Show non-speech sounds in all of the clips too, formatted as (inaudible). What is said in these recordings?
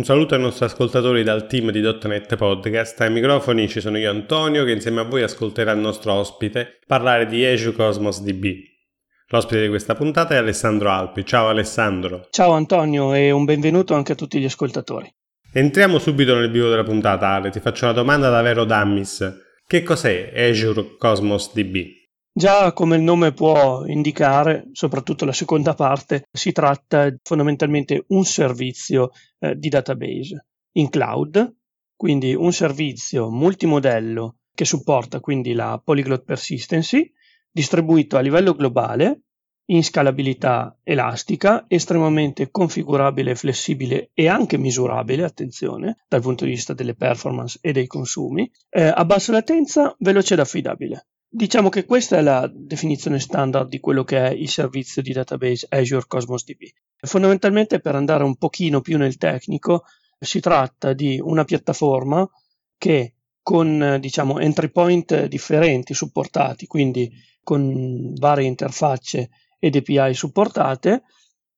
Un saluto ai nostri ascoltatori dal team di .NET Podcast. Ai microfoni ci sono io Antonio che insieme a voi ascolterà il nostro ospite parlare di Azure Cosmos DB. L'ospite di questa puntata è Alessandro Alpi. Ciao Alessandro. Ciao Antonio e un benvenuto anche a tutti gli ascoltatori. Entriamo subito nel vivo della puntata Ale, ti faccio una domanda da vero Dammis. Che cos'è Azure Cosmos DB? Già come il nome può indicare, soprattutto la seconda parte, si tratta fondamentalmente un servizio eh, di database in cloud, quindi un servizio multimodello che supporta quindi la polyglot persistency, distribuito a livello globale, in scalabilità elastica, estremamente configurabile, flessibile e anche misurabile, attenzione, dal punto di vista delle performance e dei consumi, eh, a bassa latenza, veloce ed affidabile. Diciamo che questa è la definizione standard di quello che è il servizio di database Azure Cosmos DB. Fondamentalmente, per andare un pochino più nel tecnico, si tratta di una piattaforma che con diciamo entry point differenti supportati, quindi con varie interfacce ed API supportate,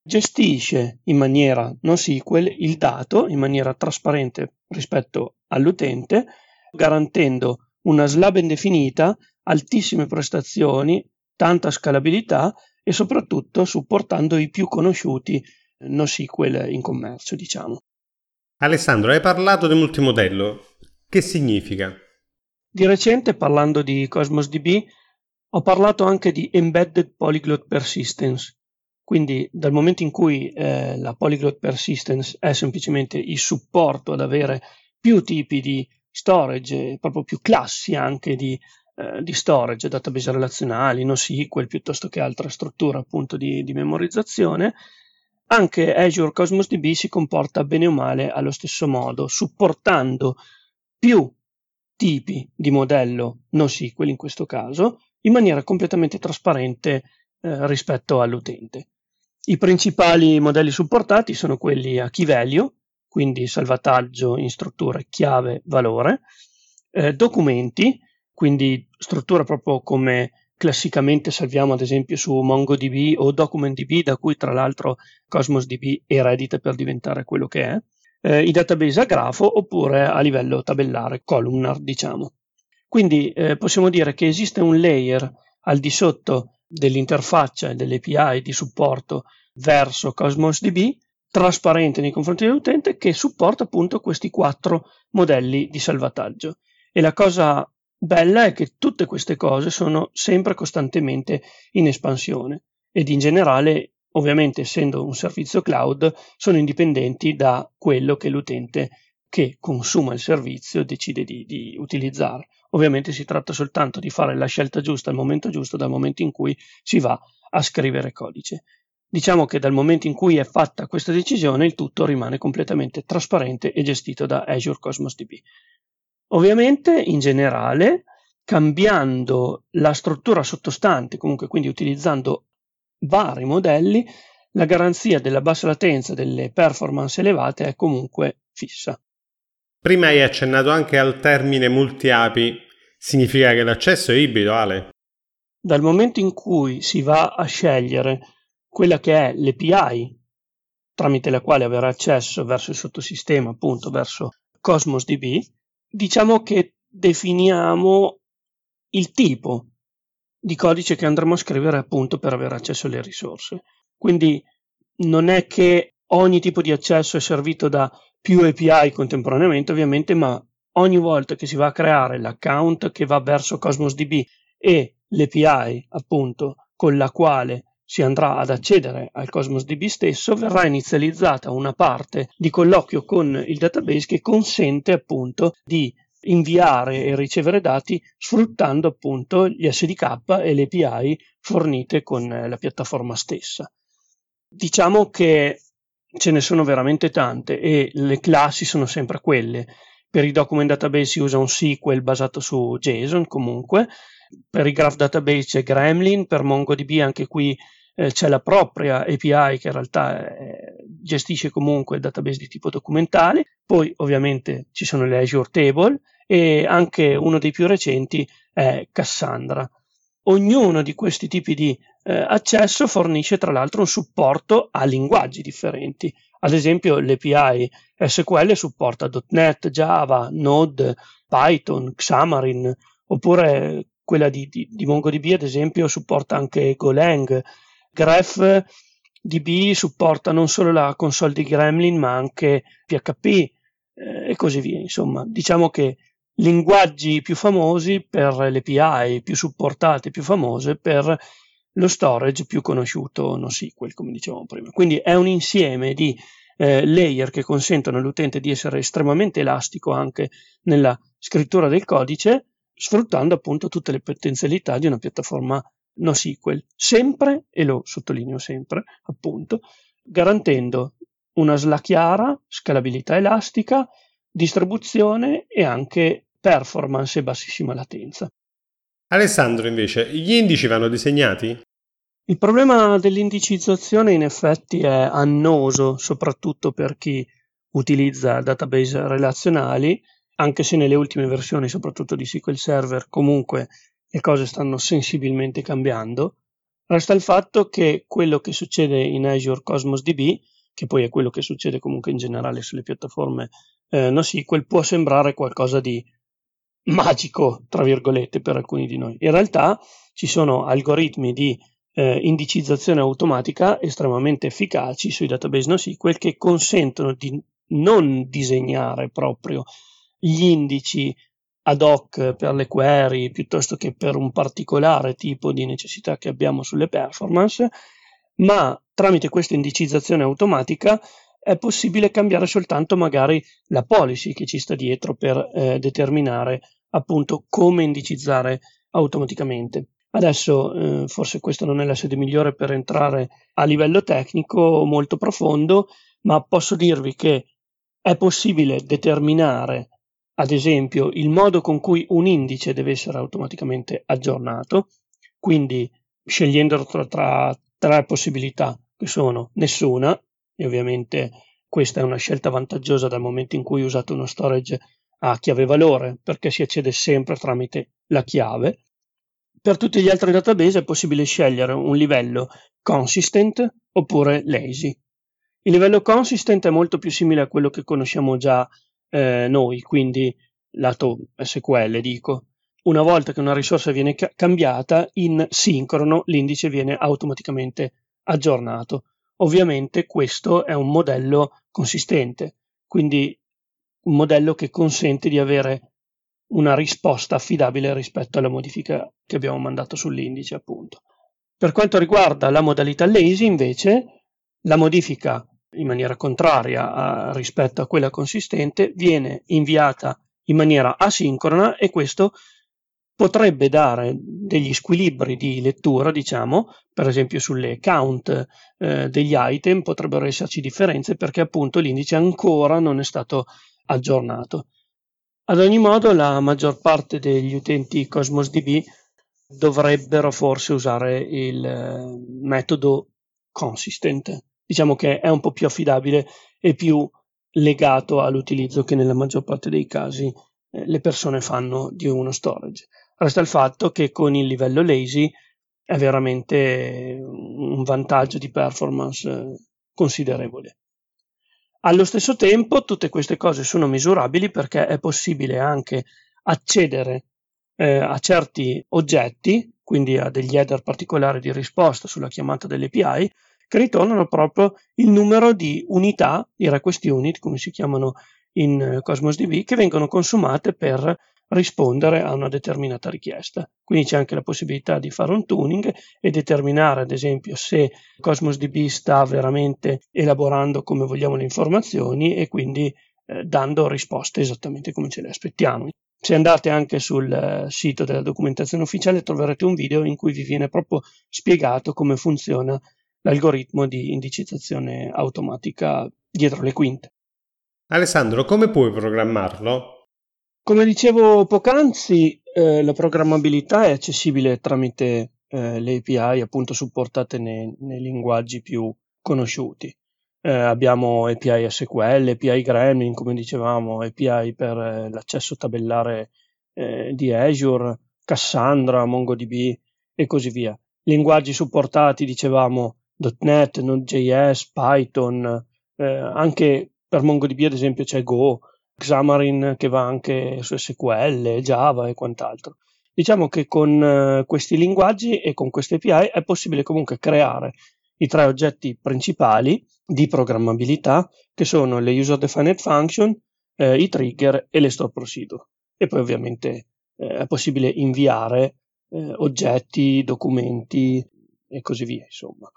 gestisce in maniera non SQL il dato in maniera trasparente rispetto all'utente, garantendo una slab indefinita altissime prestazioni, tanta scalabilità e soprattutto supportando i più conosciuti NoSQL in commercio, diciamo. Alessandro, hai parlato di multimodello. Che significa? Di recente, parlando di Cosmos DB, ho parlato anche di Embedded Polyglot Persistence. Quindi dal momento in cui eh, la Polyglot Persistence è semplicemente il supporto ad avere più tipi di storage, proprio più classi anche di eh, di storage, database relazionali, NoSQL piuttosto che altra struttura appunto di, di memorizzazione, anche Azure Cosmos DB si comporta bene o male allo stesso modo, supportando più tipi di modello NoSQL in questo caso, in maniera completamente trasparente eh, rispetto all'utente. I principali modelli supportati sono quelli a key value, quindi salvataggio in strutture chiave valore, eh, documenti, quindi struttura proprio come classicamente salviamo ad esempio su MongoDB o DocumentDB, da cui tra l'altro Cosmos DB eredita per diventare quello che è, eh, i database a grafo oppure a livello tabellare, columnar diciamo. Quindi eh, possiamo dire che esiste un layer al di sotto dell'interfaccia e delle API di supporto verso Cosmos DB trasparente nei confronti dell'utente che supporta appunto questi quattro modelli di salvataggio. E la cosa bella è che tutte queste cose sono sempre costantemente in espansione ed in generale, ovviamente essendo un servizio cloud, sono indipendenti da quello che l'utente che consuma il servizio decide di, di utilizzare. Ovviamente si tratta soltanto di fare la scelta giusta al momento giusto, dal momento in cui si va a scrivere codice. Diciamo che dal momento in cui è fatta questa decisione il tutto rimane completamente trasparente e gestito da Azure Cosmos DB. Ovviamente, in generale, cambiando la struttura sottostante, comunque quindi utilizzando vari modelli, la garanzia della bassa latenza delle performance elevate è comunque fissa. Prima hai accennato anche al termine multi-API. Significa che l'accesso è ibrido, Ale? Dal momento in cui si va a scegliere quella che è l'API tramite la quale avere accesso verso il sottosistema, appunto verso Cosmos DB, diciamo che definiamo il tipo di codice che andremo a scrivere appunto per avere accesso alle risorse. Quindi non è che ogni tipo di accesso è servito da più API contemporaneamente, ovviamente, ma ogni volta che si va a creare l'account che va verso Cosmos DB e l'API appunto con la quale si andrà ad accedere al Cosmos DB stesso, verrà inizializzata una parte di colloquio con il database che consente appunto di inviare e ricevere dati sfruttando appunto gli SDK e le API fornite con la piattaforma stessa. Diciamo che ce ne sono veramente tante e le classi sono sempre quelle. Per i document database si usa un SQL basato su JSON comunque, per i graph database c'è Gremlin, per MongoDB anche qui eh, c'è la propria API che in realtà eh, gestisce comunque il database di tipo documentale, poi ovviamente ci sono le Azure Table e anche uno dei più recenti è Cassandra. Ognuno di questi tipi di eh, accesso fornisce tra l'altro un supporto a linguaggi differenti, Ad esempio l'API SQL supporta .NET, Java, Node, Python, Xamarin, oppure quella di, di, di MongoDB ad esempio supporta anche Golang. GraphDB supporta non solo la console di Gremlin ma anche PHP eh, e così via. Insomma, diciamo che linguaggi più famosi per le API, più supportate, più famose per lo storage più conosciuto NoSQL, come dicevamo prima. Quindi è un insieme di eh, layer che consentono all'utente di essere estremamente elastico anche nella scrittura del codice, sfruttando appunto tutte le potenzialità di una piattaforma NoSQL, sempre, e lo sottolineo sempre, appunto, garantendo una SLA chiara, scalabilità elastica, distribuzione e anche performance e bassissima latenza. Alessandro, invece, gli indici vanno disegnati? Il problema dell'indicizzazione in effetti è annoso, soprattutto per chi utilizza database relazionali, anche se nelle ultime versioni, soprattutto di SQL Server, comunque le cose stanno sensibilmente cambiando. Resta il fatto che quello che succede in Azure Cosmos DB, che poi è quello che succede comunque in generale sulle piattaforme eh, NoSQL, può sembrare qualcosa di magico, tra virgolette, per alcuni di noi. In realtà ci sono algoritmi di eh, indicizzazione automatica estremamente efficaci sui database NoSQL che consentono di non disegnare proprio gli indici ad hoc per le query piuttosto che per un particolare tipo di necessità che abbiamo sulle performance, ma tramite questa indicizzazione automatica è possibile cambiare soltanto magari la policy che ci sta dietro per eh, determinare appunto come indicizzare automaticamente. Adesso eh, forse questa non è la sede migliore per entrare a livello tecnico molto profondo, ma posso dirvi che è possibile determinare, ad esempio, il modo con cui un indice deve essere automaticamente aggiornato, quindi scegliendo tra, tra tre possibilità che sono nessuna, e ovviamente questa è una scelta vantaggiosa dal momento in cui usate uno storage a chiave valore perché si accede sempre tramite la chiave. Per tutti gli altri database è possibile scegliere un livello consistent oppure lazy. Il livello consistent è molto più simile a quello che conosciamo già eh, noi, quindi lato SQL dico. Una volta che una risorsa viene ca- cambiata, in sincrono l'indice viene automaticamente aggiornato. Ovviamente questo è un modello consistente, quindi un modello che consente di avere una risposta affidabile rispetto alla modifica che abbiamo mandato sull'indice, appunto. Per quanto riguarda la modalità lazy, invece, la modifica in maniera contraria a, rispetto a quella consistente viene inviata in maniera asincrona e questo potrebbe dare degli squilibri di lettura, diciamo, per esempio sulle count eh, degli item potrebbero esserci differenze perché appunto l'indice ancora non è stato aggiornato. Ad ogni modo, la maggior parte degli utenti Cosmos DB dovrebbero forse usare il eh, metodo consistent. Diciamo che è un po' più affidabile e più legato all'utilizzo che nella maggior parte dei casi eh, le persone fanno di uno storage. Resta il fatto che con il livello lazy è veramente un vantaggio di performance eh, considerevole. Allo stesso tempo tutte queste cose sono misurabili perché è possibile anche accedere eh, a certi oggetti, quindi a degli header particolari di risposta sulla chiamata delle API, che ritornano proprio il numero di unità, di request unit, come si chiamano in eh, Cosmos DB, che vengono consumate per rispondere a una determinata richiesta. Quindi c'è anche la possibilità di fare un tuning e determinare, ad esempio, se Cosmos DB sta veramente elaborando come vogliamo le informazioni e quindi eh, dando risposte esattamente come ce le aspettiamo. Se andate anche sul eh, sito della documentazione ufficiale troverete un video in cui vi viene proprio spiegato come funziona l'algoritmo di indicizzazione automatica dietro le quinte. Alessandro, come puoi programmarlo? Come dicevo poc'anzi, eh, la programmabilità è accessibile tramite eh, le API appunto supportate nei, nei linguaggi più conosciuti. Eh, abbiamo API SQL, API Gremlin, come dicevamo, API per eh, l'accesso tabellare eh, di Azure, Cassandra, MongoDB e così via. Linguaggi supportati, dicevamo, .NET, Node.js, Python, eh, anche per MongoDB ad esempio c'è Go, Xamarin che va anche su SQL, Java e quant'altro. Diciamo che con eh, questi linguaggi e con queste API è possibile comunque creare i tre oggetti principali di programmabilità che sono le user defined function, eh, i trigger e le store procedure. E poi ovviamente eh, è possibile inviare eh, oggetti, documenti e così via, insomma.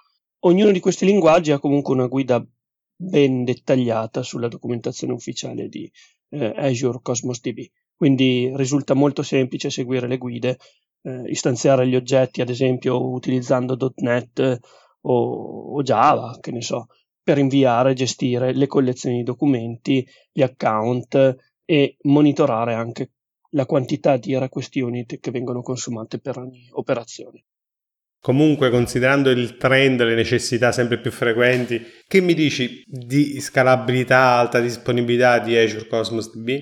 Ognuno di questi linguaggi ha comunque una guida ben dettagliata sulla documentazione ufficiale di eh, Azure Cosmos DB. Quindi risulta molto semplice seguire le guide, eh, istanziare gli oggetti, ad esempio utilizzando .NET o, o Java, che ne so, per inviare e gestire le collezioni di documenti, gli account e monitorare anche la quantità di request unit che vengono consumate per ogni operazione. Comunque, considerando il trend, le necessità sempre più frequenti, che mi dici di scalabilità, alta disponibilità di Azure Cosmos DB?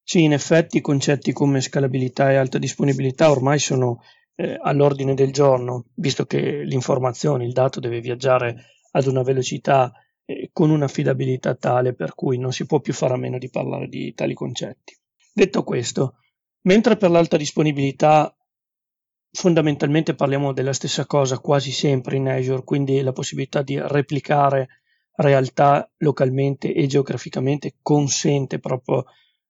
Sì, in effetti concetti come scalabilità e alta disponibilità ormai sono eh, all'ordine del giorno, visto che l'informazione, il dato deve viaggiare ad una velocità eh, con un'affidabilità tale per cui non si può più fare a meno di parlare di tali concetti. Detto questo, mentre per l'alta disponibilità fondamentalmente parliamo della stessa cosa quasi sempre in Azure, quindi la possibilità di replicare realtà localmente e geograficamente consente proprio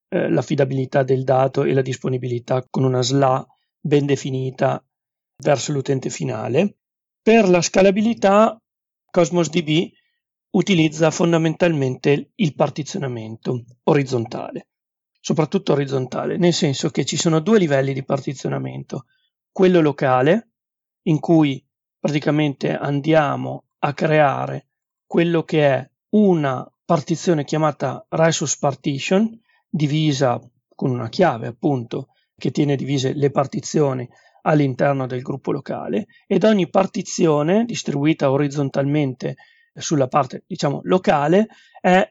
eh, l'affidabilità del dato e la disponibilità con una SLA ben definita verso l'utente finale. Per la scalabilità Cosmos DB utilizza fondamentalmente il partizionamento orizzontale, soprattutto orizzontale, nel senso che ci sono due livelli di partizionamento quello locale, in cui praticamente andiamo a creare quello che è una partizione chiamata resource partition, divisa con una chiave appunto che tiene divise le partizioni all'interno del gruppo locale ed ogni partizione distribuita orizzontalmente sulla parte diciamo locale è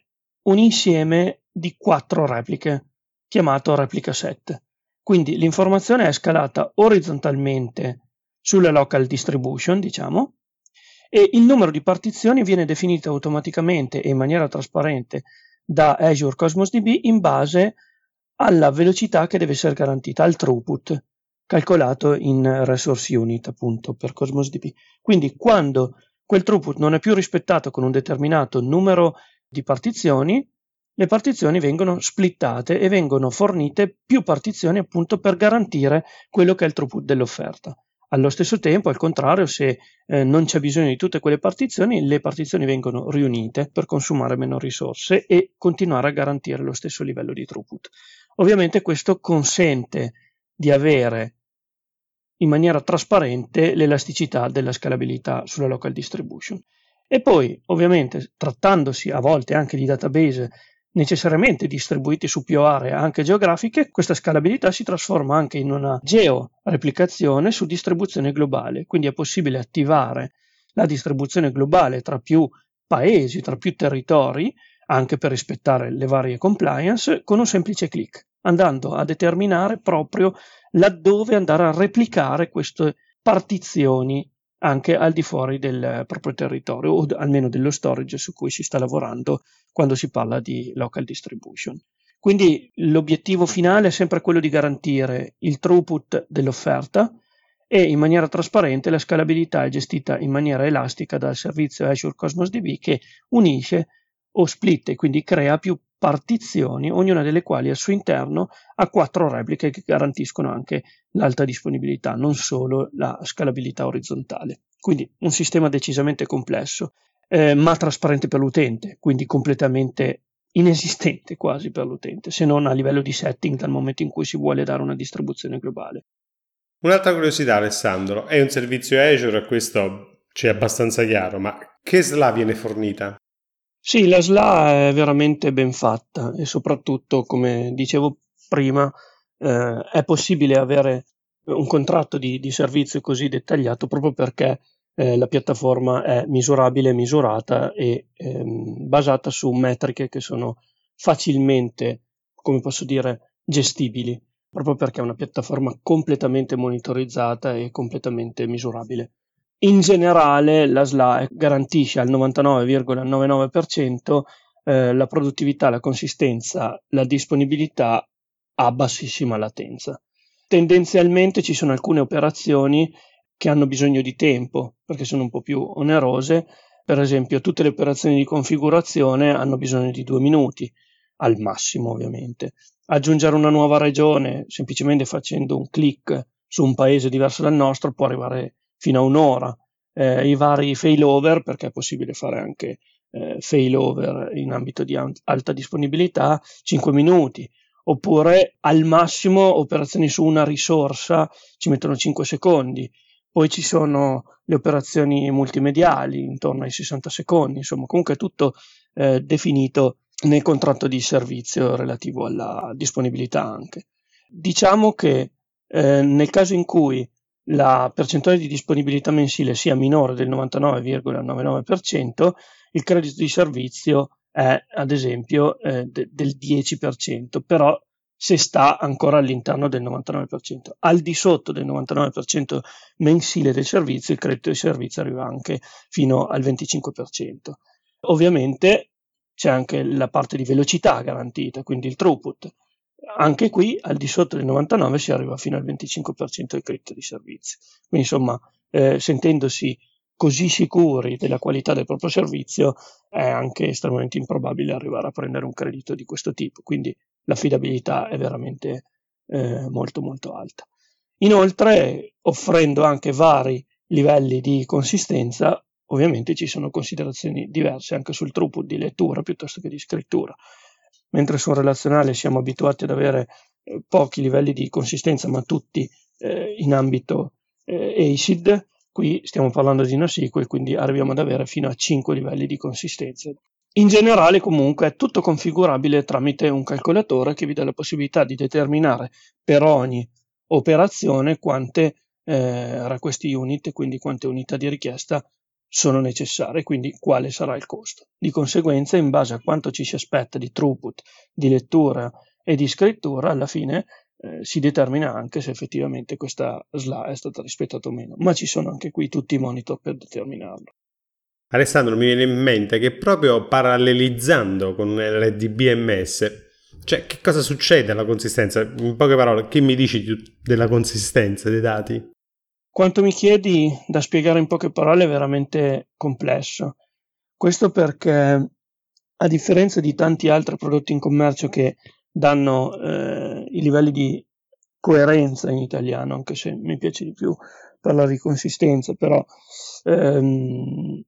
un insieme di quattro repliche chiamato replica set quindi l'informazione è scalata orizzontalmente sulla local distribution, diciamo, e il numero di partizioni viene definito automaticamente e in maniera trasparente da Azure Cosmos DB in base alla velocità che deve essere garantita, al throughput, calcolato in resource unit appunto per Cosmos DB. Quindi quando quel throughput non è più rispettato con un determinato numero di partizioni, le partizioni vengono splittate e vengono fornite più partizioni appunto per garantire quello che è il throughput dell'offerta. Allo stesso tempo, al contrario, se eh, non c'è bisogno di tutte quelle partizioni, le partizioni vengono riunite per consumare meno risorse e continuare a garantire lo stesso livello di throughput. Ovviamente questo consente di avere in maniera trasparente l'elasticità della scalabilità sulla local distribution. E poi, ovviamente, trattandosi a volte anche di database necessariamente distribuiti su più aree anche geografiche, questa scalabilità si trasforma anche in una georeplicazione su distribuzione globale, quindi è possibile attivare la distribuzione globale tra più paesi, tra più territori, anche per rispettare le varie compliance, con un semplice clic, andando a determinare proprio laddove andare a replicare queste partizioni anche al di fuori del proprio territorio o almeno dello storage su cui si sta lavorando quando si parla di local distribution. Quindi l'obiettivo finale è sempre quello di garantire il throughput dell'offerta e in maniera trasparente la scalabilità è gestita in maniera elastica dal servizio Azure Cosmos DB che unisce o split e quindi crea più partizioni, ognuna delle quali al suo interno ha quattro repliche che garantiscono anche l'alta disponibilità, non solo la scalabilità orizzontale. Quindi un sistema decisamente complesso, eh, ma trasparente per l'utente, quindi completamente inesistente quasi per l'utente, se non a livello di setting dal momento in cui si vuole dare una distribuzione globale. Un'altra curiosità, Alessandro, è un servizio Azure, questo ci è abbastanza chiaro, ma che SLA viene fornita? Sì, la SLA è veramente ben fatta e soprattutto, come dicevo prima, eh, è possibile avere un contratto di, di, servizio così dettagliato proprio perché eh, la piattaforma è misurabile, misurata e ehm, basata su metriche che sono facilmente, come posso dire, gestibili, proprio perché è una piattaforma completamente monitorizzata e completamente misurabile. In generale la SLA garantisce al 99,99% eh, la produttività, la consistenza, la disponibilità a bassissima latenza. Tendenzialmente ci sono alcune operazioni che hanno bisogno di tempo perché sono un po' più onerose. Per esempio, tutte le operazioni di configurazione hanno bisogno di due minuti, al massimo ovviamente. Aggiungere una nuova regione semplicemente facendo un clic su un paese diverso dal nostro può arrivare fino a un'ora. Eh, I vari failover, perché è possibile fare anche eh, failover in ambito di alta disponibilità, 5 minuti oppure al massimo operazioni su una risorsa ci mettono 5 secondi. Poi ci sono le operazioni multimediali intorno ai 60 secondi, insomma, comunque è tutto eh, definito nel contratto di servizio relativo alla disponibilità anche. Diciamo che eh, nel caso in cui la percentuale di disponibilità mensile sia minore del 99,99%, il credito di servizio è ad esempio eh, de- del 10%, però se sta ancora all'interno del 99%. Al di sotto del 99% mensile del servizio, il credito di servizio arriva anche fino al 25%. Ovviamente c'è anche la parte di velocità garantita, quindi il throughput. Anche qui al di sotto del 99% si arriva fino al 25% del credito di servizio. Quindi insomma, eh, sentendosi così sicuri della qualità del proprio servizio, è anche estremamente improbabile arrivare a prendere un credito di questo tipo. Quindi l'affidabilità è veramente eh, molto molto alta. Inoltre, offrendo anche vari livelli di consistenza, ovviamente ci sono considerazioni diverse anche sul throughput di lettura piuttosto che di scrittura. Mentre su un relazionale siamo abituati ad avere eh, pochi livelli di consistenza, ma tutti eh, in ambito eh, ACID, Qui stiamo parlando di NoSQL, quindi arriviamo ad avere fino a 5 livelli di consistenza. In generale comunque è tutto configurabile tramite un calcolatore che vi dà la possibilità di determinare per ogni operazione quante eh, request unit, quindi quante unità di richiesta sono necessarie, quindi quale sarà il costo. Di conseguenza, in base a quanto ci si aspetta di throughput, di lettura e di scrittura, alla fine eh, si determina anche se effettivamente questa SLA è stata rispettata o meno, ma ci sono anche qui tutti i monitor per determinarlo. Alessandro, mi viene in mente che proprio parallelizzando con l'DBMS, cioè che cosa succede alla consistenza? In poche parole, che mi dici della consistenza dei dati? Quanto mi chiedi da spiegare in poche parole è veramente complesso. Questo perché, a differenza di tanti altri prodotti in commercio che danno eh, i livelli di coerenza in italiano, anche se mi piace di più parlare di consistenza, però ehm,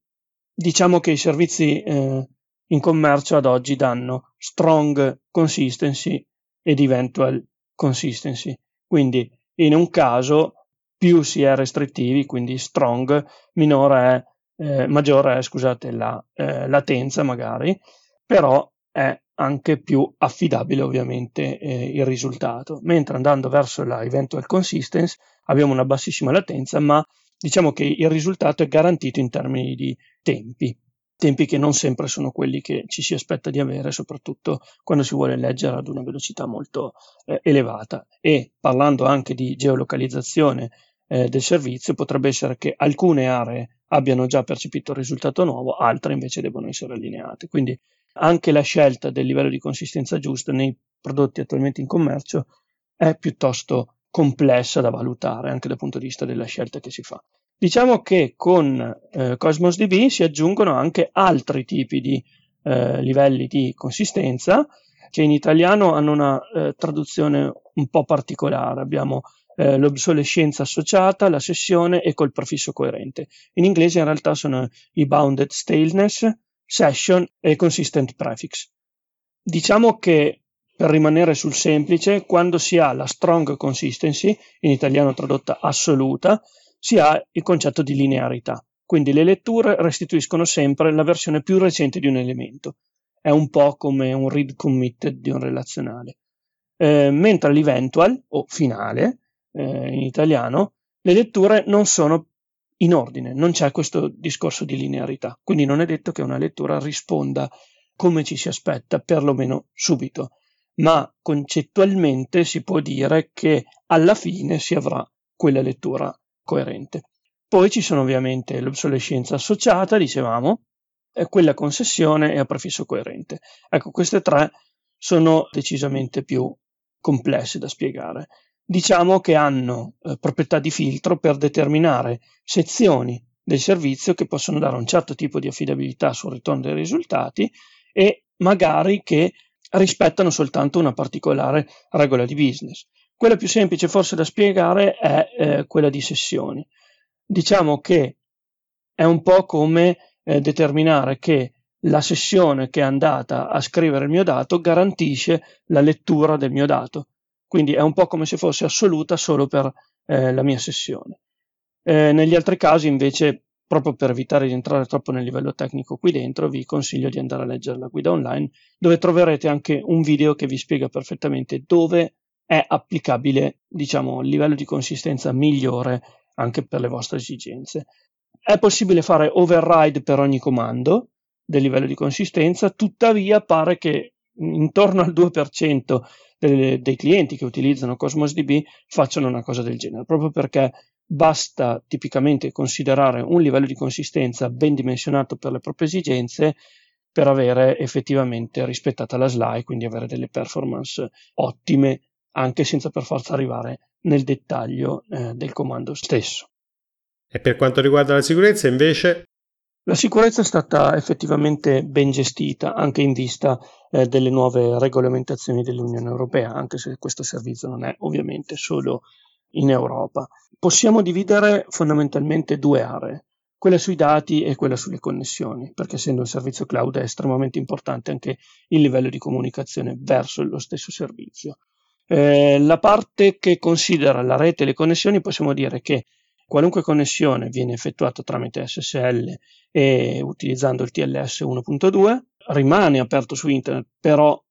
diciamo che i servizi eh, in commercio ad oggi danno strong consistency ed eventual consistency. Quindi in un caso più si è restrittivi, quindi strong, minore è, eh, maggiore è scusate, la eh, latenza magari, però è anche più affidabile ovviamente eh, il risultato, mentre andando verso la eventual consistency abbiamo una bassissima latenza, ma diciamo che il risultato è garantito in termini di tempi, tempi che non sempre sono quelli che ci si aspetta di avere, soprattutto quando si vuole leggere ad una velocità molto eh, elevata. E parlando anche di geolocalizzazione eh, del servizio, potrebbe essere che alcune aree abbiano già percepito il risultato nuovo, altre invece devono essere allineate. Quindi anche la scelta del livello di consistenza giusto nei prodotti attualmente in commercio è piuttosto complessa da valutare anche dal punto di vista della scelta che si fa. Diciamo che con eh, Cosmos DB si aggiungono anche altri tipi di eh, livelli di consistenza che in italiano hanno una eh, traduzione un po' particolare. Abbiamo eh, l'obsolescenza associata, la sessione e col prefisso coerente. In inglese in realtà sono i bounded staleness, session e consistent prefix. Diciamo che per rimanere sul semplice, quando si ha la strong consistency, in italiano tradotta assoluta, si ha il concetto di linearità. Quindi le letture restituiscono sempre la versione più recente di un elemento. È un po' come un read committed di un relazionale. Eh, mentre l'eventual o finale, eh, in italiano, le letture non sono in ordine, non c'è questo discorso di linearità, quindi non è detto che una lettura risponda come ci si aspetta, perlomeno subito, ma concettualmente si può dire che alla fine si avrà quella lettura coerente. Poi ci sono ovviamente l'obsolescenza associata, dicevamo, quella con sessione e a prefisso coerente. Ecco, queste tre sono decisamente più complesse da spiegare. Diciamo che hanno eh, proprietà di filtro per determinare sezioni del servizio che possono dare un certo tipo di affidabilità sul ritorno dei risultati e magari che rispettano soltanto una particolare regola di business. Quella più semplice forse da spiegare è eh, quella di sessioni. Diciamo che è un po' come eh, determinare che la sessione che è andata a scrivere il mio dato garantisce la lettura del mio dato. Quindi è un po' come se fosse assoluta solo per eh, la mia sessione. Eh, negli altri casi invece, proprio per evitare di entrare troppo nel livello tecnico qui dentro, vi consiglio di andare a leggere la guida online, dove troverete anche un video che vi spiega perfettamente dove è applicabile, diciamo, il livello di consistenza migliore anche per le vostre esigenze. È possibile fare override per ogni comando del livello di consistenza, tuttavia pare che intorno al 2% dei, dei clienti che utilizzano Cosmos DB facciano una cosa del genere, proprio perché basta tipicamente considerare un livello di consistenza ben dimensionato per le proprie esigenze per avere effettivamente rispettata la SLA e quindi avere delle performance ottime anche senza per forza arrivare nel dettaglio eh, del comando stesso. E per quanto riguarda la sicurezza, invece? La sicurezza è stata effettivamente ben gestita anche in vista eh, delle nuove regolamentazioni dell'Unione Europea, anche se questo servizio non è ovviamente solo in Europa. Possiamo dividere fondamentalmente due aree, quella sui dati e quella sulle connessioni, perché essendo un servizio cloud è estremamente importante anche il livello di comunicazione verso lo stesso servizio. Eh, la parte che considera la rete e le connessioni possiamo dire che Qualunque connessione viene effettuata tramite SSL e utilizzando il TLS 1.2, rimane aperto su internet, però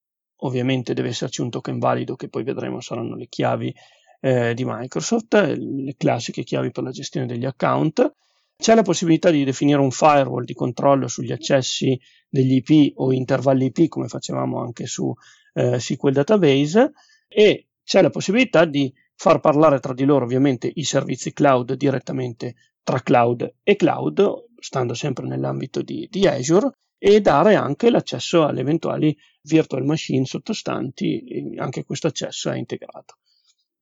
ovviamente deve esserci un token valido che poi vedremo saranno le chiavi eh, di Microsoft, le classiche chiavi per la gestione degli account. C'è la possibilità di definire un firewall di controllo sugli accessi degli IP o intervalli IP come facevamo anche su eh, SQL Database e c'è la possibilità di far parlare tra di loro ovviamente i servizi cloud direttamente tra cloud e cloud, stando sempre nell'ambito di, di Azure, e dare anche l'accesso alle eventuali virtual machine sottostanti, anche questo accesso è integrato.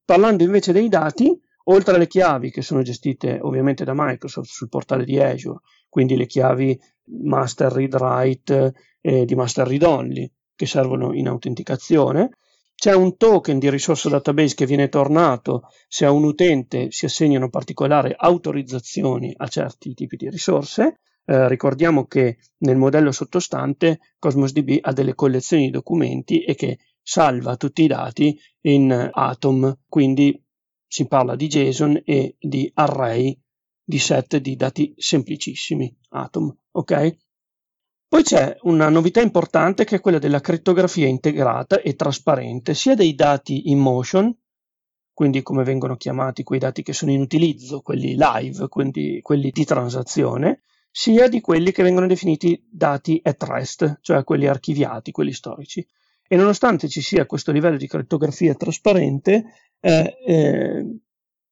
Parlando invece dei dati, oltre alle chiavi che sono gestite ovviamente da Microsoft sul portale di Azure, quindi le chiavi master read write e di master read only che servono in autenticazione, c'è un token di risorsa database che viene tornato se a un utente si assegnano particolari autorizzazioni a certi tipi di risorse. Eh, ricordiamo che nel modello sottostante Cosmos DB ha delle collezioni di documenti e che salva tutti i dati in Atom, quindi si parla di JSON e di array di set di dati semplicissimi, Atom, ok? Poi c'è una novità importante che è quella della crittografia integrata e trasparente sia dei dati in motion, quindi come vengono chiamati quei dati che sono in utilizzo, quelli live, quindi quelli di transazione, sia di quelli che vengono definiti dati at rest, cioè quelli archiviati, quelli storici. E nonostante ci sia questo livello di crittografia trasparente, è eh,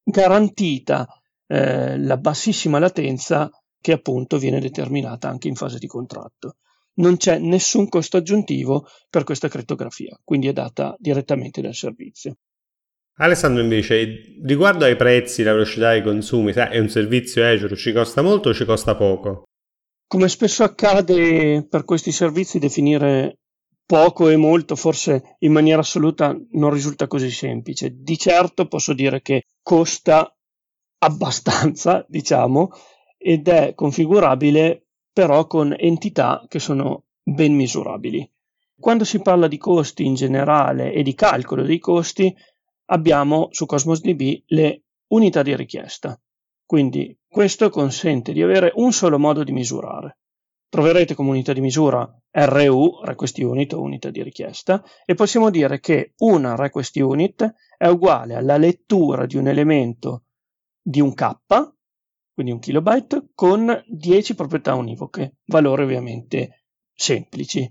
garantita eh, la bassissima latenza che appunto viene determinata anche in fase di contratto. Non c'è nessun costo aggiuntivo per questa crittografia, quindi è data direttamente dal servizio. Alessandro invece, riguardo ai prezzi, la velocità dei consumi, è un servizio Azure, ci costa molto o ci costa poco? Come spesso accade per questi servizi, definire poco e molto forse in maniera assoluta non risulta così semplice. Di certo posso dire che costa abbastanza, (laughs) diciamo, ed è configurabile però con entità che sono ben misurabili. Quando si parla di costi in generale e di calcolo dei costi, abbiamo su Cosmos DB le unità di richiesta. Quindi questo consente di avere un solo modo di misurare. Troverete come unità di misura RU, request unit o unità di richiesta, e possiamo dire che una request unit è uguale alla lettura di un elemento di un K quindi un kilobyte, con 10 proprietà univoche, valori ovviamente semplici.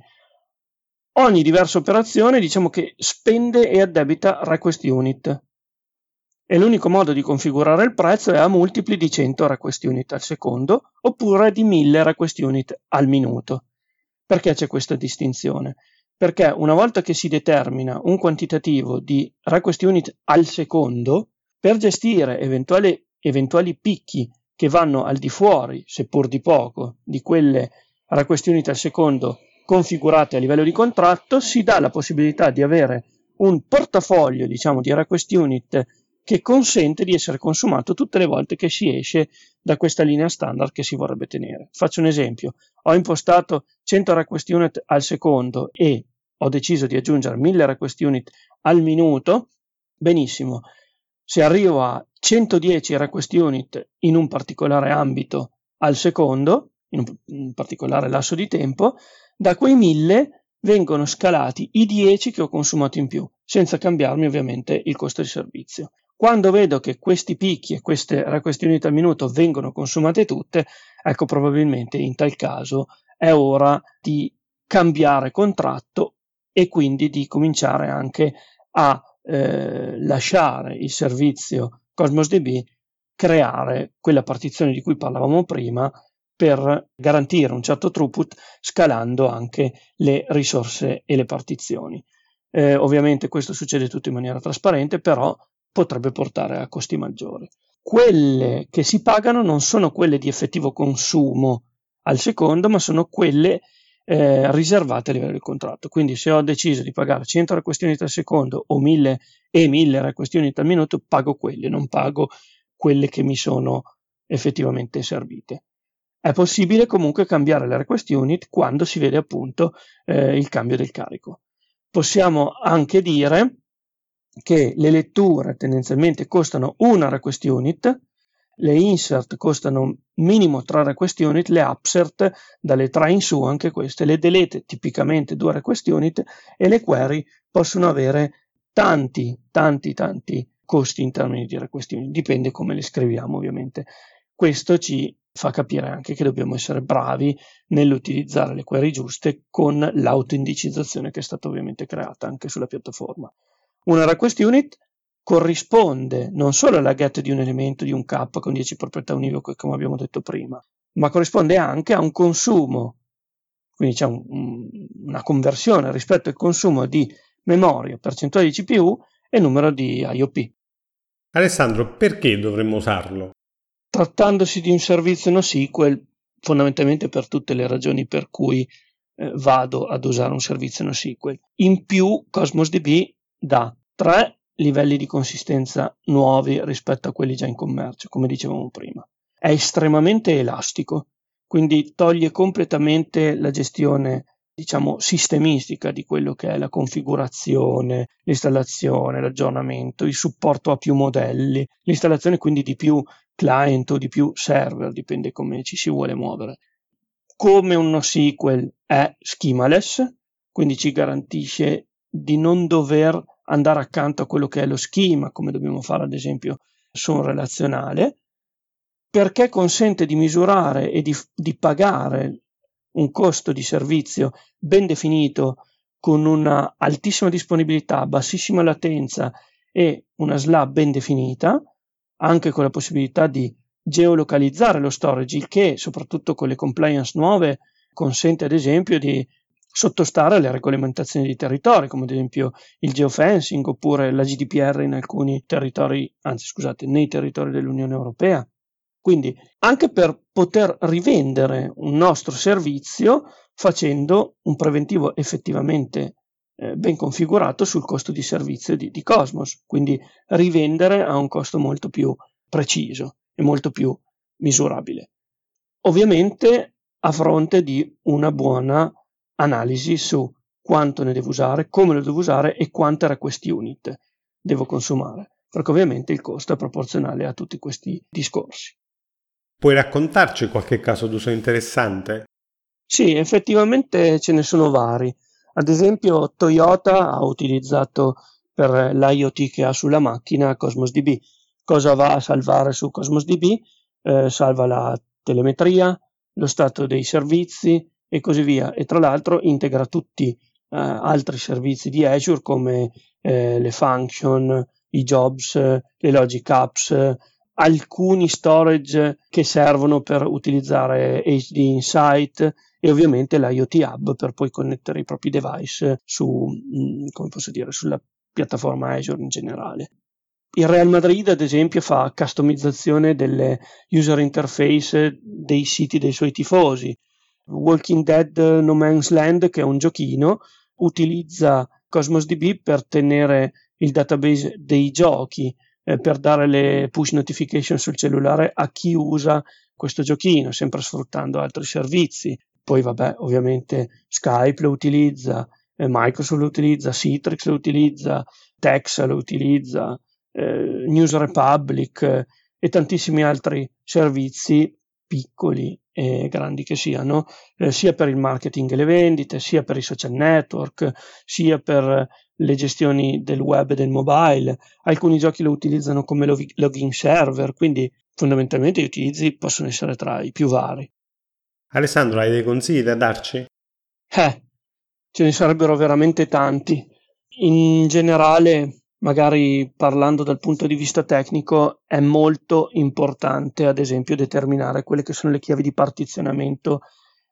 Ogni diversa operazione diciamo che spende e addebita request unit e l'unico modo di configurare il prezzo è a multipli di 100 request unit al secondo oppure di 1000 request unit al minuto. Perché c'è questa distinzione? Perché una volta che si determina un quantitativo di request unit al secondo, per gestire eventuali, eventuali picchi che vanno al di fuori, seppur di poco, di quelle request unit al secondo configurate a livello di contratto, si dà la possibilità di avere un portafoglio, diciamo, di request unit che consente di essere consumato tutte le volte che si esce da questa linea standard che si vorrebbe tenere. Faccio un esempio, ho impostato 100 request unit al secondo e ho deciso di aggiungere 1000 request unit al minuto, benissimo, se arrivo a 110 request unit in un particolare ambito al secondo, in un particolare lasso di tempo, da quei 1000 vengono scalati i 10 che ho consumato in più, senza cambiarmi ovviamente il costo di servizio. Quando vedo che questi picchi e queste request al minuto vengono consumate tutte, ecco probabilmente in tal caso è ora di cambiare contratto e quindi di cominciare anche a eh, lasciare il servizio Cosmos DB creare quella partizione di cui parlavamo prima per garantire un certo throughput scalando anche le risorse e le partizioni. Eh, ovviamente questo succede tutto in maniera trasparente, però potrebbe portare a costi maggiori. Quelle che si pagano non sono quelle di effettivo consumo al secondo, ma sono quelle eh, riservate a livello di contratto. Quindi se ho deciso di pagare 100 requestioni al secondo o 1000 e 1000 requestioni al minuto, pago quelle, non pago quelle che mi sono effettivamente servite. È possibile comunque cambiare le request unit quando si vede appunto eh, il cambio del carico. Possiamo anche dire che le letture tendenzialmente costano una request unit, le insert costano minimo 3 request unit, le upsert dalle 3 in su, anche queste, le delete tipicamente 2 request unit e le query possono avere tanti, tanti, tanti costi in termini di request unit, dipende come le scriviamo ovviamente. Questo ci fa capire anche che dobbiamo essere bravi nell'utilizzare le query giuste con l'autoindicizzazione che è stata ovviamente creata anche sulla piattaforma. Una request unit corrisponde non solo alla get di un elemento di un K con 10 proprietà univoche, come abbiamo detto prima, ma corrisponde anche a un consumo, quindi c'è un, una conversione rispetto al consumo di memoria, percentuale di CPU e numero di IOP. Alessandro, perché dovremmo usarlo? Trattandosi di un servizio NoSQL, fondamentalmente per tutte le ragioni per cui eh, vado ad usare un servizio NoSQL. In più, Cosmos DB dà tre livelli di consistenza nuovi rispetto a quelli già in commercio, come dicevamo prima. È estremamente elastico, quindi toglie completamente la gestione diciamo sistemistica di quello che è la configurazione, l'installazione, l'aggiornamento, il supporto a più modelli, l'installazione quindi di più client o di più server, dipende come ci si vuole muovere. Come un NoSQL è schemaless, quindi ci garantisce di non dover andare accanto a quello che è lo schema, come dobbiamo fare ad esempio su un relazionale, perché consente di misurare e di, di pagare un costo di servizio ben definito con una altissima disponibilità, bassissima latenza e una SLA ben definita, anche con la possibilità di geolocalizzare lo storage, il che soprattutto con le compliance nuove consente ad esempio di sottostare alle regolamentazioni di territorio, come ad esempio il geofencing oppure la GDPR in alcuni territori, anzi scusate, nei territori dell'Unione Europea. Quindi anche per poter rivendere un nostro servizio facendo un preventivo effettivamente eh, ben configurato sul costo di servizio di, di Cosmos, quindi rivendere a un costo molto più preciso e molto più misurabile. Ovviamente a fronte di una buona analisi su quanto ne devo usare, come lo devo usare e quante request unit devo consumare, perché ovviamente il costo è proporzionale a tutti questi discorsi. Puoi raccontarci qualche caso d'uso interessante? Sì, effettivamente ce ne sono vari. Ad esempio, Toyota ha utilizzato per l'IoT che ha sulla macchina Cosmos DB. Cosa va a salvare su Cosmos DB? Eh, salva la telemetria, lo stato dei servizi, e così via. E tra l'altro integra tutti eh, altri servizi di Azure come eh, le function, i jobs, le logic apps, alcuni storage che servono per utilizzare HD Insight e ovviamente l'IoT Hub per poi connettere i propri device su, mm, come posso dire, sulla piattaforma Azure in generale. Il Real Madrid, ad esempio, fa customizzazione delle user interface dei siti dei suoi tifosi. Walking Dead No Man's Land, che è un giochino, utilizza Cosmos DB per tenere il database dei giochi, eh, per dare le push notification sul cellulare a chi usa questo giochino, sempre sfruttando altri servizi. Poi, vabbè, ovviamente Skype lo utilizza, eh, Microsoft lo utilizza, Citrix lo utilizza, Texa lo utilizza, eh, News Republic eh, e tantissimi altri servizi piccoli e grandi che siano, eh, sia per il marketing e le vendite, sia per i social network, sia per le gestioni del web e del mobile. Alcuni giochi lo utilizzano come login server, quindi fondamentalmente gli utilizzi possono essere tra i più vari. Alessandro, hai dei consigli da darci? Eh, ce ne sarebbero veramente tanti. In generale, magari parlando dal punto di vista tecnico, è molto importante, ad esempio, determinare quelle che sono le chiavi di partizionamento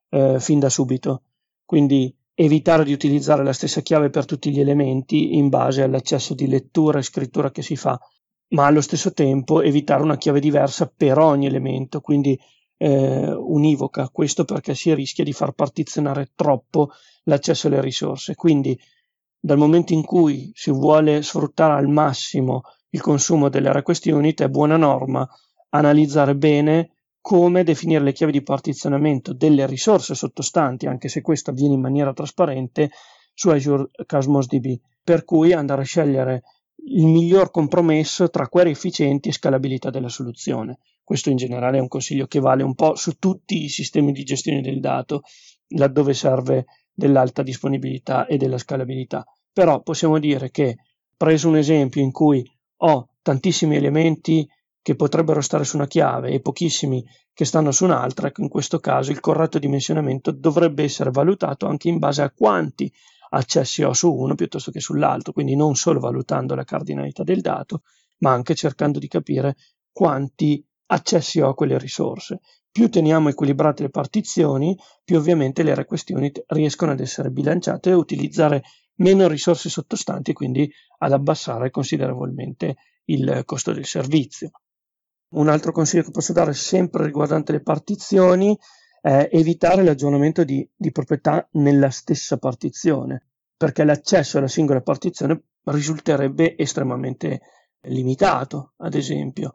eh, fin da subito. Quindi evitare di utilizzare la stessa chiave per tutti gli elementi in base all'accesso di lettura e scrittura che si fa, ma allo stesso tempo evitare una chiave diversa per ogni elemento, quindi eh, univoca. Questo perché si rischia di far partizionare troppo l'accesso alle risorse. Quindi dal momento in cui si vuole sfruttare al massimo il consumo delle request unit, è buona norma analizzare bene come definire le chiavi di partizionamento delle risorse sottostanti, anche se questo avviene in maniera trasparente su Azure Cosmos DB, per cui andare a scegliere il miglior compromesso tra query efficienti e scalabilità della soluzione. Questo in generale è un consiglio che vale un po' su tutti i sistemi di gestione del dato, laddove serve dell'alta disponibilità e della scalabilità. Però possiamo dire che, preso un esempio in cui ho tantissimi elementi che potrebbero stare su una chiave e pochissimi che stanno su un'altra, in questo caso il corretto dimensionamento dovrebbe essere valutato anche in base a quanti accessi ho su uno piuttosto che sull'altro, quindi non solo valutando la cardinalità del dato, ma anche cercando di capire quanti accessi ho a quelle risorse. Più teniamo equilibrate le partizioni, più ovviamente le request unit riescono ad essere bilanciate e utilizzare meno risorse sottostanti, quindi ad abbassare considerevolmente il costo del servizio. Un altro consiglio che posso dare sempre riguardante le partizioni è evitare l'aggiornamento di, di proprietà nella stessa partizione, perché l'accesso alla singola partizione risulterebbe estremamente limitato, ad esempio.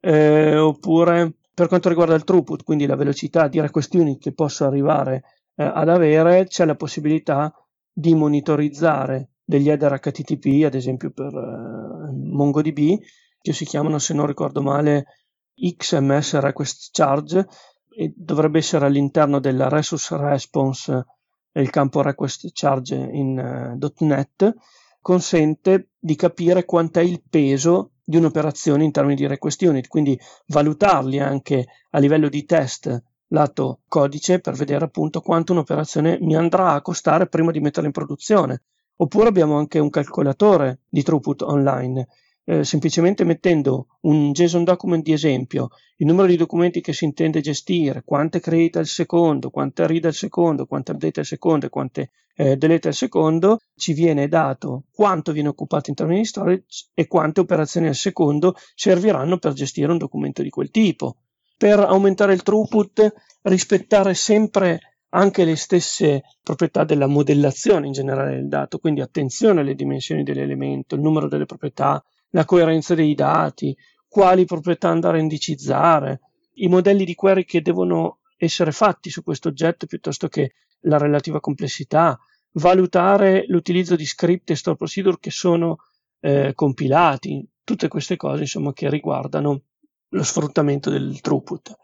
Eh, oppure per quanto riguarda il throughput, quindi la velocità di request unit che posso arrivare eh, ad avere, c'è la possibilità di monitorizzare degli header HTTP, ad esempio per eh, MongoDB, che si chiamano, se non ricordo male, XMS Request Charge, e dovrebbe essere all'interno della Resource Response il campo Request Charge in uh, .NET, consente di capire quant'è il peso di un'operazione in termini di request unit, quindi valutarli anche a livello di test lato codice per vedere appunto quanto un'operazione mi andrà a costare prima di metterla in produzione. Oppure abbiamo anche un calcolatore di throughput online eh, semplicemente mettendo un JSON document di esempio, il numero di documenti che si intende gestire, quante create al secondo, quante read al secondo, quante update al secondo e quante eh, delete al secondo, ci viene dato quanto viene occupato in termini di storage e quante operazioni al secondo serviranno per gestire un documento di quel tipo. Per aumentare il throughput, rispettare sempre anche le stesse proprietà della modellazione in generale del dato, quindi attenzione alle dimensioni dell'elemento, il numero delle proprietà, la coerenza dei dati, quali proprietà andare a indicizzare, i modelli di query che devono essere fatti su questo oggetto piuttosto che la relativa complessità, valutare l'utilizzo di script e store procedure che sono eh, compilati, tutte queste cose insomma che riguardano lo sfruttamento del throughput.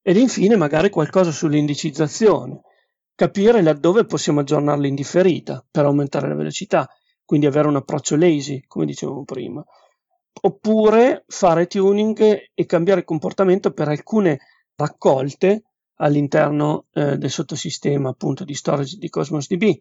Ed infine magari qualcosa sull'indicizzazione, capire laddove possiamo aggiornarla in differita per aumentare la velocità quindi avere un approccio lazy, come dicevo prima. Oppure fare tuning e cambiare comportamento per alcune raccolte all'interno eh, del sottosistema appunto di storage di Cosmos DB.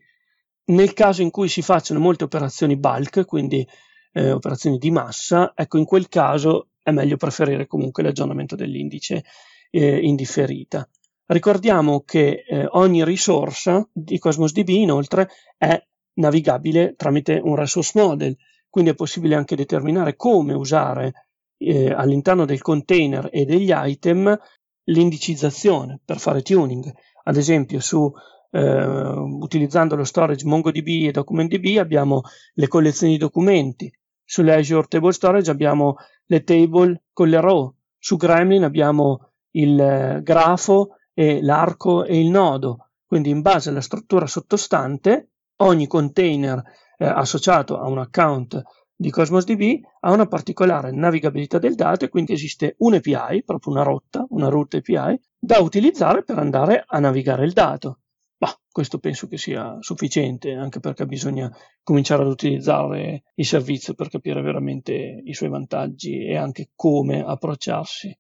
Nel caso in cui si facciano molte operazioni bulk, quindi eh, operazioni di massa, ecco in quel caso è meglio preferire comunque l'aggiornamento dell'indice eh, indifferita. Ricordiamo che eh, ogni risorsa di Cosmos DB inoltre è navigabile tramite un resource model, quindi è possibile anche determinare come usare eh, all'interno del container e degli item l'indicizzazione per fare tuning. Ad esempio, su, eh, utilizzando lo storage MongoDB e DocumentDB abbiamo le collezioni di documenti, sull'Azure Table Storage abbiamo le table con le row, su Gremlin abbiamo il eh, grafo e l'arco e il nodo. Quindi in base alla struttura sottostante, ogni container eh, associato a un account di Cosmos DB ha una particolare navigabilità del dato e quindi esiste un'API, proprio una rotta, una root API, da utilizzare per andare a navigare il dato. Ma questo penso che sia sufficiente, anche perché bisogna cominciare ad utilizzare il servizio per capire veramente i suoi vantaggi e anche come approcciarsi.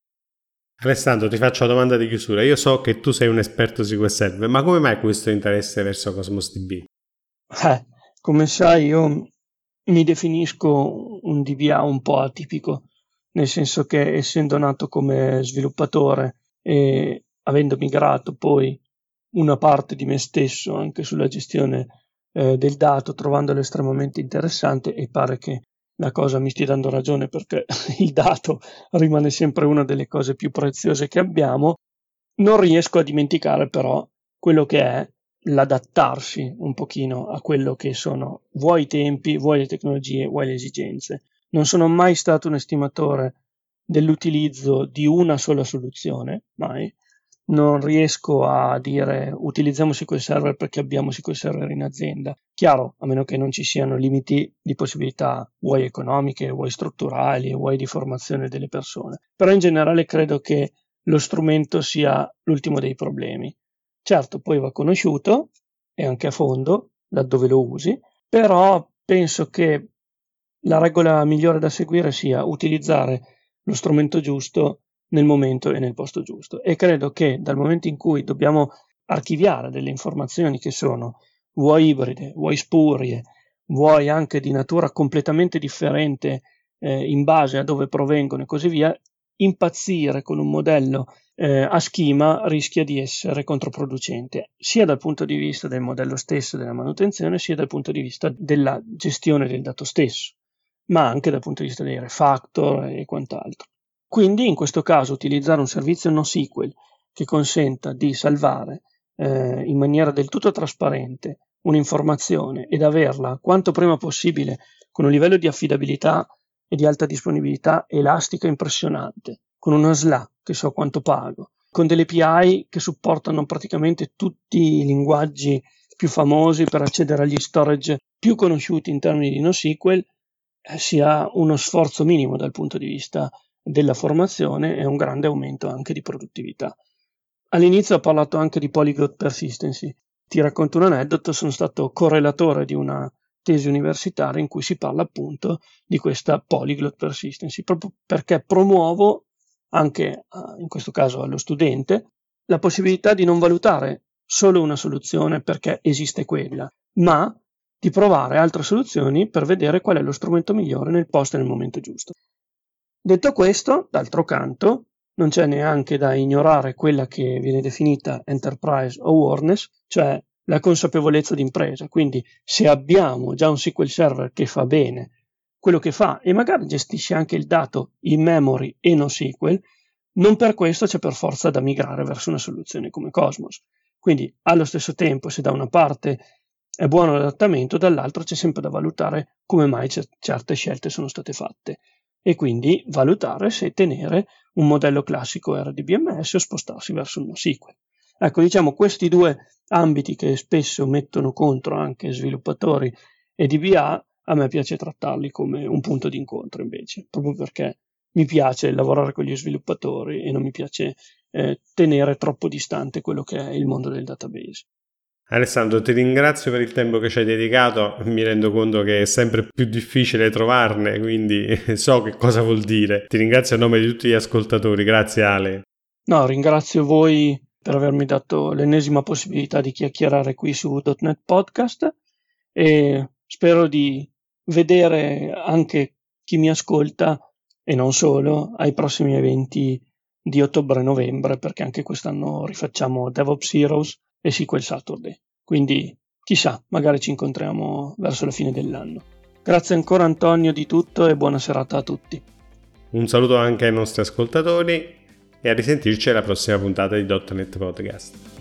Alessandro, ti faccio una domanda di chiusura. Io so che tu sei un esperto SQL Server, ma come mai questo interesse verso Cosmos DB? Eh, come sai, io mi definisco un DBA un po' atipico, nel senso che essendo nato come sviluppatore e avendo migrato poi una parte di me stesso anche sulla gestione eh, del dato, trovandolo estremamente interessante e pare che la cosa mi stia dando ragione perché (laughs) il dato rimane sempre una delle cose più preziose che abbiamo, non riesco a dimenticare però quello che è l'adattarsi un pochino a quello che sono vuoi i tempi, vuoi le tecnologie, vuoi le esigenze. Non sono mai stato un estimatore dell'utilizzo di una sola soluzione, mai. Non riesco a dire utilizziamo SQL Server perché abbiamo SQL Server in azienda. Chiaro, a meno che non ci siano limiti di possibilità, vuoi economiche, vuoi strutturali, vuoi di formazione delle persone. Però in generale credo che lo strumento sia l'ultimo dei problemi Certo, poi va conosciuto e anche a fondo, laddove lo usi, però penso che la regola migliore da seguire sia utilizzare lo strumento giusto nel momento e nel posto giusto. E credo che dal momento in cui dobbiamo archiviare delle informazioni che sono vuoi ibride, vuoi spurie, vuoi anche di natura completamente differente eh, in base a dove provengono e così via, impazzire con un modello eh, a schema rischia di essere controproducente, sia dal punto di vista del modello stesso della manutenzione, sia dal punto di vista della gestione del dato stesso, ma anche dal punto di vista dei refactor e quant'altro. Quindi in questo caso utilizzare un servizio NoSQL che consenta di salvare eh, in maniera del tutto trasparente un'informazione ed averla quanto prima possibile con un livello di affidabilità e di alta disponibilità elastica impressionante, con una SLA che so quanto pago, con delle API che supportano praticamente tutti i linguaggi più famosi per accedere agli storage più conosciuti in termini di NoSQL, eh, sia uno sforzo minimo dal punto di vista della formazione e un grande aumento anche di produttività. All'inizio ho parlato anche di polyglot persistency. Ti racconto un aneddoto, sono stato correlatore di una tesi universitaria in cui si parla appunto di questa polyglot persistency, proprio perché promuovo anche in questo caso allo studente la possibilità di non valutare solo una soluzione perché esiste quella, ma di provare altre soluzioni per vedere qual è lo strumento migliore nel posto e nel momento giusto. Detto questo, d'altro canto, non c'è neanche da ignorare quella che viene definita enterprise awareness, cioè la consapevolezza d'impresa. Quindi se abbiamo già un SQL Server che fa bene quello che fa e magari gestisce anche il dato in memory e non SQL, non per questo c'è per forza da migrare verso una soluzione come Cosmos. Quindi allo stesso tempo, se da una parte è buono l'adattamento, dall'altro c'è sempre da valutare come mai c- certe scelte sono state fatte e quindi valutare se tenere un modello classico RDBMS o spostarsi verso un NoSQL. Ecco, diciamo questi due ambiti che spesso mettono contro anche sviluppatori e DBA, a me piace trattarli come un punto di incontro invece, proprio perché mi piace lavorare con gli sviluppatori e non mi piace eh, tenere troppo distante quello che è il mondo del database. Alessandro, ti ringrazio per il tempo che ci hai dedicato, mi rendo conto che è sempre più difficile trovarne, quindi (laughs) so che cosa vuol dire. Ti ringrazio a nome di tutti gli ascoltatori, grazie Ale. No, ringrazio voi per avermi dato l'ennesima possibilità di chiacchierare qui su .NET Podcast e spero di vedere anche chi mi ascolta e non solo ai prossimi eventi di ottobre e novembre, perché anche quest'anno rifacciamo DevOps Heroes e SQL Saturday. Quindi chissà, magari ci incontriamo verso la fine dell'anno. Grazie ancora Antonio di tutto e buona serata a tutti. Un saluto anche ai nostri ascoltatori e a risentirci alla prossima puntata di .NET Podcast.